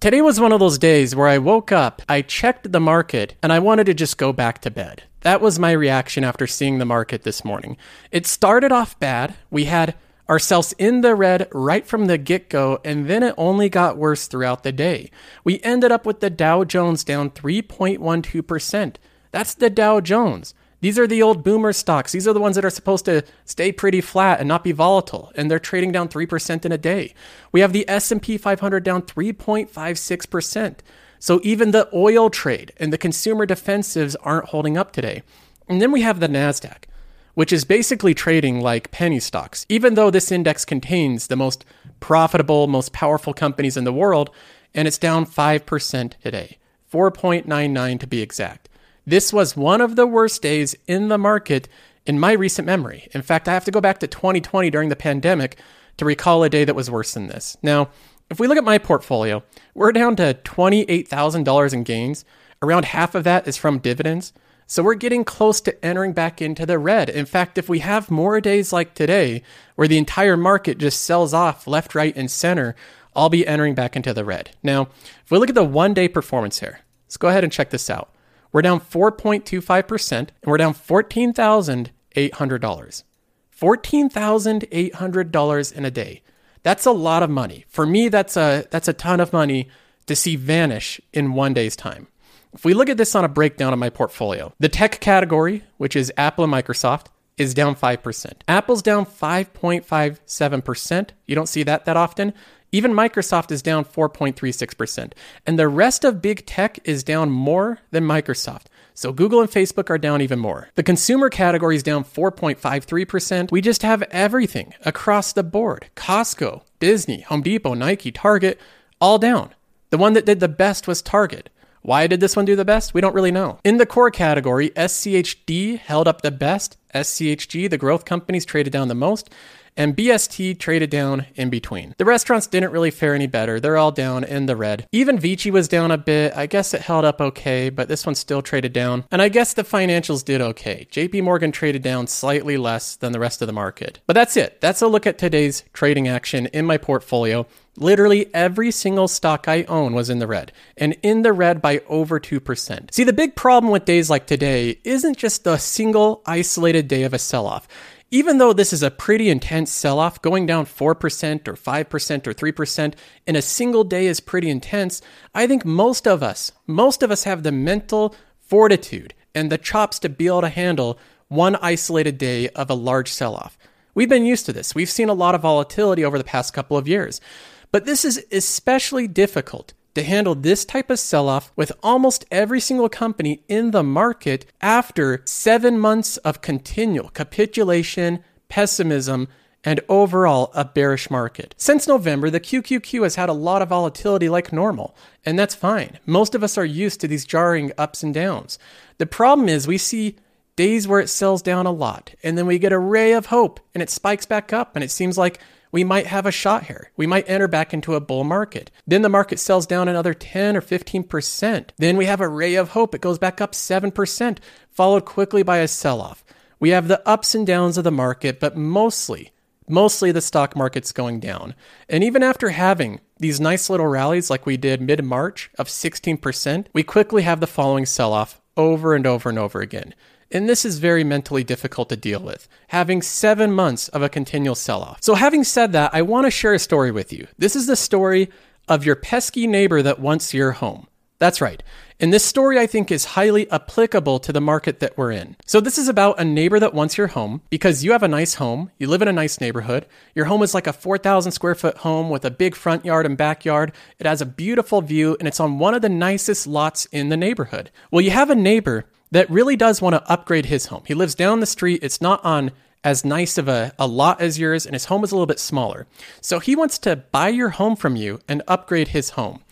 Today was one of those days where I woke up, I checked the market, and I wanted to just go back to bed. That was my reaction after seeing the market this morning. It started off bad. We had ourselves in the red right from the get go, and then it only got worse throughout the day. We ended up with the Dow Jones down 3.12%. That's the Dow Jones. These are the old boomer stocks. These are the ones that are supposed to stay pretty flat and not be volatile, and they're trading down 3% in a day. We have the S&P 500 down 3.56%. So even the oil trade and the consumer defensives aren't holding up today. And then we have the Nasdaq, which is basically trading like penny stocks. Even though this index contains the most profitable, most powerful companies in the world, and it's down 5% today. 4.99 to be exact. This was one of the worst days in the market in my recent memory. In fact, I have to go back to 2020 during the pandemic to recall a day that was worse than this. Now, if we look at my portfolio, we're down to $28,000 in gains. Around half of that is from dividends. So we're getting close to entering back into the red. In fact, if we have more days like today, where the entire market just sells off left, right, and center, I'll be entering back into the red. Now, if we look at the one day performance here, let's go ahead and check this out. We're down 4.25%, and we're down $14,800. $14,800 in a day. That's a lot of money. For me, that's a, that's a ton of money to see vanish in one day's time. If we look at this on a breakdown of my portfolio, the tech category, which is Apple and Microsoft, is down 5%. Apple's down 5.57%. You don't see that that often. Even Microsoft is down 4.36%. And the rest of big tech is down more than Microsoft. So Google and Facebook are down even more. The consumer category is down 4.53%. We just have everything across the board Costco, Disney, Home Depot, Nike, Target, all down. The one that did the best was Target. Why did this one do the best? We don't really know. In the core category, SCHD held up the best. SCHG, the growth companies, traded down the most and BST traded down in between. The restaurants didn't really fare any better. They're all down in the red. Even Vici was down a bit. I guess it held up okay, but this one still traded down. And I guess the financials did okay. JP Morgan traded down slightly less than the rest of the market. But that's it. That's a look at today's trading action in my portfolio. Literally every single stock I own was in the red, and in the red by over 2%. See, the big problem with days like today isn't just a single isolated day of a sell off. Even though this is a pretty intense sell off, going down 4% or 5% or 3% in a single day is pretty intense. I think most of us, most of us have the mental fortitude and the chops to be able to handle one isolated day of a large sell off. We've been used to this. We've seen a lot of volatility over the past couple of years. But this is especially difficult to handle this type of sell off with almost every single company in the market after seven months of continual capitulation, pessimism, and overall a bearish market. Since November, the QQQ has had a lot of volatility like normal, and that's fine. Most of us are used to these jarring ups and downs. The problem is we see days where it sells down a lot, and then we get a ray of hope and it spikes back up, and it seems like we might have a shot here. We might enter back into a bull market. Then the market sells down another 10 or 15%. Then we have a ray of hope. It goes back up 7%, followed quickly by a sell off. We have the ups and downs of the market, but mostly, mostly the stock market's going down. And even after having these nice little rallies like we did mid March of 16%, we quickly have the following sell off over and over and over again. And this is very mentally difficult to deal with, having seven months of a continual sell off. So, having said that, I want to share a story with you. This is the story of your pesky neighbor that wants your home. That's right. And this story, I think, is highly applicable to the market that we're in. So, this is about a neighbor that wants your home because you have a nice home, you live in a nice neighborhood. Your home is like a 4,000 square foot home with a big front yard and backyard. It has a beautiful view and it's on one of the nicest lots in the neighborhood. Well, you have a neighbor that really does want to upgrade his home. He lives down the street. It's not on as nice of a, a lot as yours, and his home is a little bit smaller. So he wants to buy your home from you and upgrade his home.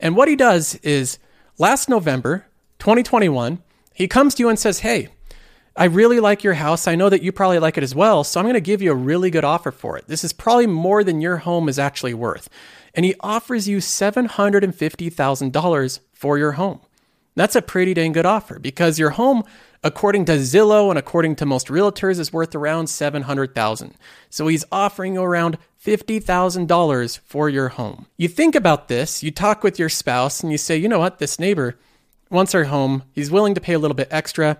And what he does is last November, 2021, he comes to you and says, Hey, I really like your house. I know that you probably like it as well. So I'm going to give you a really good offer for it. This is probably more than your home is actually worth. And he offers you $750,000 for your home. That's a pretty dang good offer because your home, according to Zillow and according to most realtors, is worth around 700,000. So he's offering you around $50,000 for your home. You think about this, you talk with your spouse and you say, "You know what? This neighbor wants our home. He's willing to pay a little bit extra."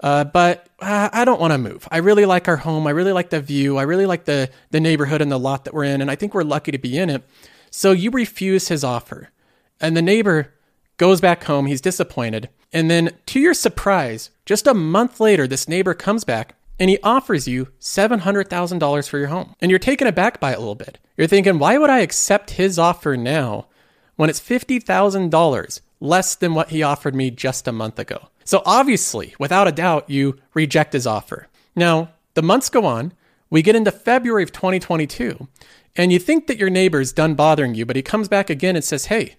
Uh, but uh, I don't want to move. I really like our home. I really like the view. I really like the the neighborhood and the lot that we're in, and I think we're lucky to be in it. So you refuse his offer, and the neighbor goes back home. He's disappointed, and then to your surprise, just a month later, this neighbor comes back and he offers you $700,000 for your home. And you're taken aback by it a little bit. You're thinking, why would I accept his offer now when it's $50,000 less than what he offered me just a month ago? So obviously, without a doubt, you reject his offer. Now, the months go on. We get into February of 2022, and you think that your neighbor's done bothering you, but he comes back again and says, Hey,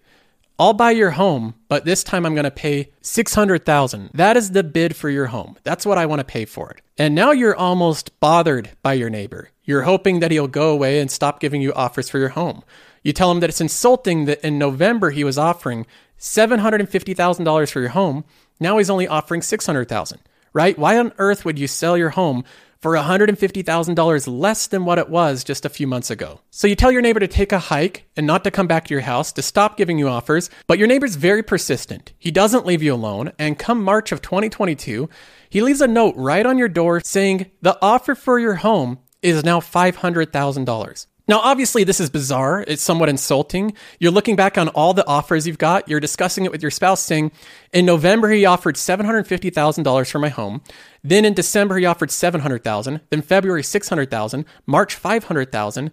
I'll buy your home, but this time I'm going to pay 600,000. That is the bid for your home. That's what I want to pay for it. And now you're almost bothered by your neighbor. You're hoping that he'll go away and stop giving you offers for your home. You tell him that it's insulting that in November he was offering $750,000 for your home. Now he's only offering 600,000, right? Why on earth would you sell your home for $150,000 less than what it was just a few months ago. So you tell your neighbor to take a hike and not to come back to your house, to stop giving you offers, but your neighbor's very persistent. He doesn't leave you alone, and come March of 2022, he leaves a note right on your door saying the offer for your home is now $500,000. Now, obviously, this is bizarre. It's somewhat insulting. You're looking back on all the offers you've got. You're discussing it with your spouse, saying, in November, he offered $750,000 for my home. Then in December, he offered $700,000. Then February, $600,000. March, $500,000.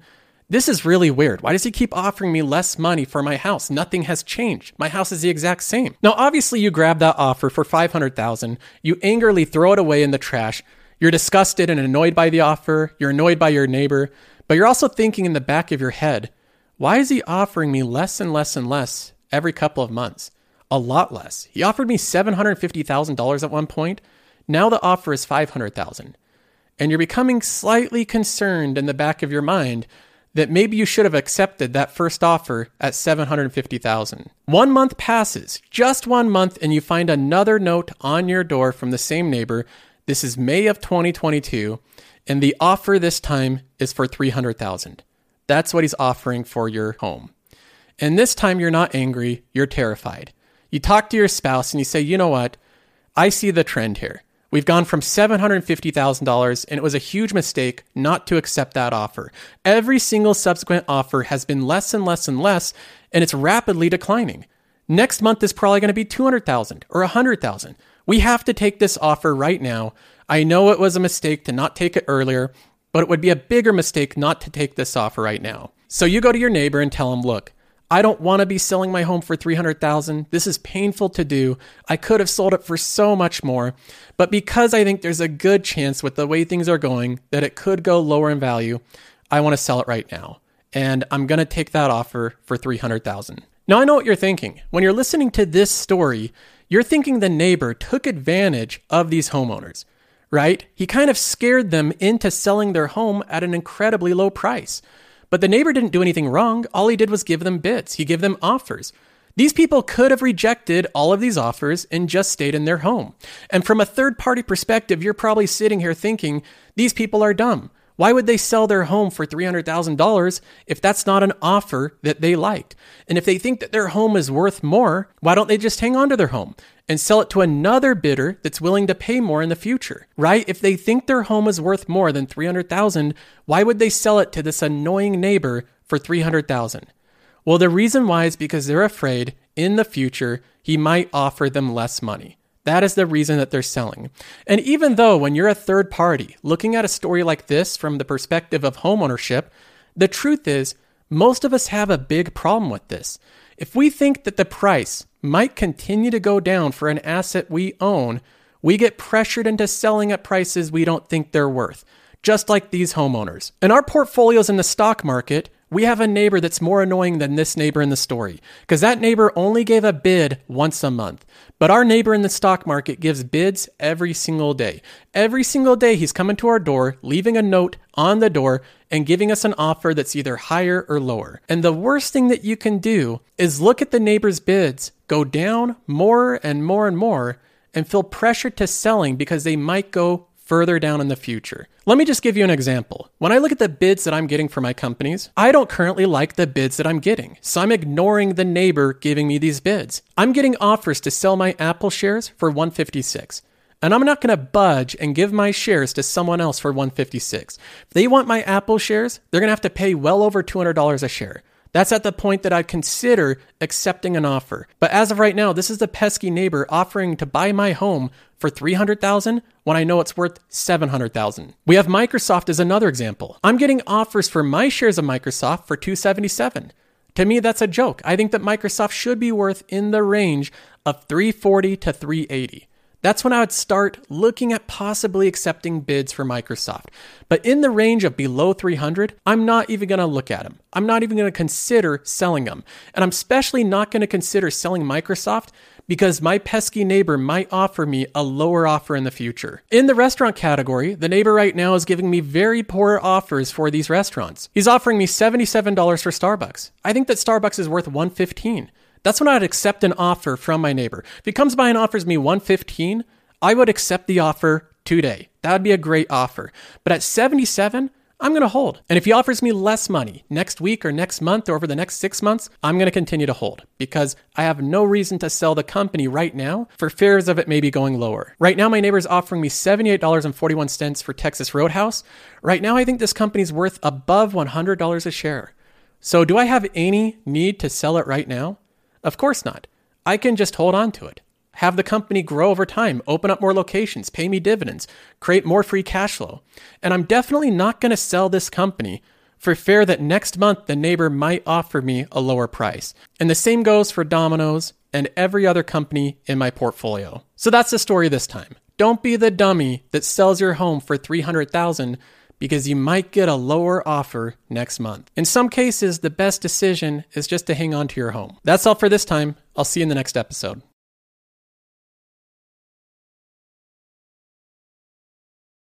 This is really weird. Why does he keep offering me less money for my house? Nothing has changed. My house is the exact same. Now, obviously, you grab that offer for 500,000. You angrily throw it away in the trash. You're disgusted and annoyed by the offer. You're annoyed by your neighbor. But you're also thinking in the back of your head, why is he offering me less and less and less every couple of months? A lot less. He offered me $750,000 at one point. Now the offer is 500,000. And you're becoming slightly concerned in the back of your mind that maybe you should have accepted that first offer at 750,000. One month passes, just one month and you find another note on your door from the same neighbor. This is May of 2022 and the offer this time is for 300,000. That's what he's offering for your home. And this time you're not angry, you're terrified. You talk to your spouse and you say, "You know what? I see the trend here. We've gone from $750,000 and it was a huge mistake not to accept that offer. Every single subsequent offer has been less and less and less and it's rapidly declining. Next month is probably going to be 200,000 or 100,000. We have to take this offer right now I know it was a mistake to not take it earlier, but it would be a bigger mistake not to take this offer right now. So you go to your neighbor and tell him, "Look, I don't want to be selling my home for 300,000. This is painful to do. I could have sold it for so much more, but because I think there's a good chance with the way things are going that it could go lower in value, I want to sell it right now. And I'm going to take that offer for 300,000." Now I know what you're thinking. When you're listening to this story, you're thinking the neighbor took advantage of these homeowners right? He kind of scared them into selling their home at an incredibly low price. But the neighbor didn't do anything wrong. All he did was give them bids, he gave them offers. These people could have rejected all of these offers and just stayed in their home. And from a third party perspective, you're probably sitting here thinking, these people are dumb. Why would they sell their home for $300,000 if that's not an offer that they liked? And if they think that their home is worth more, why don't they just hang on to their home and sell it to another bidder that's willing to pay more in the future? Right? If they think their home is worth more than 300,000, why would they sell it to this annoying neighbor for 300,000? Well, the reason why is because they're afraid in the future he might offer them less money. That is the reason that they're selling. And even though when you're a third party looking at a story like this from the perspective of homeownership, the truth is most of us have a big problem with this. If we think that the price might continue to go down for an asset we own, we get pressured into selling at prices we don't think they're worth, just like these homeowners. In our portfolios in the stock market, we have a neighbor that's more annoying than this neighbor in the story because that neighbor only gave a bid once a month. But our neighbor in the stock market gives bids every single day. Every single day, he's coming to our door, leaving a note on the door, and giving us an offer that's either higher or lower. And the worst thing that you can do is look at the neighbor's bids go down more and more and more and feel pressure to selling because they might go further down in the future. Let me just give you an example. When I look at the bids that I'm getting for my companies, I don't currently like the bids that I'm getting. So I'm ignoring the neighbor giving me these bids. I'm getting offers to sell my Apple shares for 156. And I'm not going to budge and give my shares to someone else for 156. If they want my Apple shares, they're going to have to pay well over $200 a share. That's at the point that I'd consider accepting an offer. But as of right now, this is the pesky neighbor offering to buy my home for 300,000 when I know it's worth 700,000. We have Microsoft as another example. I'm getting offers for my shares of Microsoft for 277. To me that's a joke. I think that Microsoft should be worth in the range of 340 to 380 that's when I would start looking at possibly accepting bids for Microsoft. But in the range of below 300, I'm not even going to look at them. I'm not even going to consider selling them. And I'm especially not going to consider selling Microsoft because my pesky neighbor might offer me a lower offer in the future. In the restaurant category, the neighbor right now is giving me very poor offers for these restaurants. He's offering me $77 for Starbucks. I think that Starbucks is worth 115. That's when I'd accept an offer from my neighbor. If he comes by and offers me 115, I would accept the offer today. That would be a great offer. But at 77, I'm going to hold. And if he offers me less money next week or next month or over the next six months, I'm going to continue to hold because I have no reason to sell the company right now for fears of it maybe going lower. Right now, my neighbor is offering me $78.41 for Texas Roadhouse. Right now, I think this company's worth above $100 a share. So, do I have any need to sell it right now? Of course not. I can just hold on to it, have the company grow over time, open up more locations, pay me dividends, create more free cash flow. And I'm definitely not going to sell this company for fear that next month the neighbor might offer me a lower price. And the same goes for Domino's and every other company in my portfolio. So that's the story this time. Don't be the dummy that sells your home for 300,000 because you might get a lower offer next month. In some cases, the best decision is just to hang on to your home. That's all for this time. I'll see you in the next episode.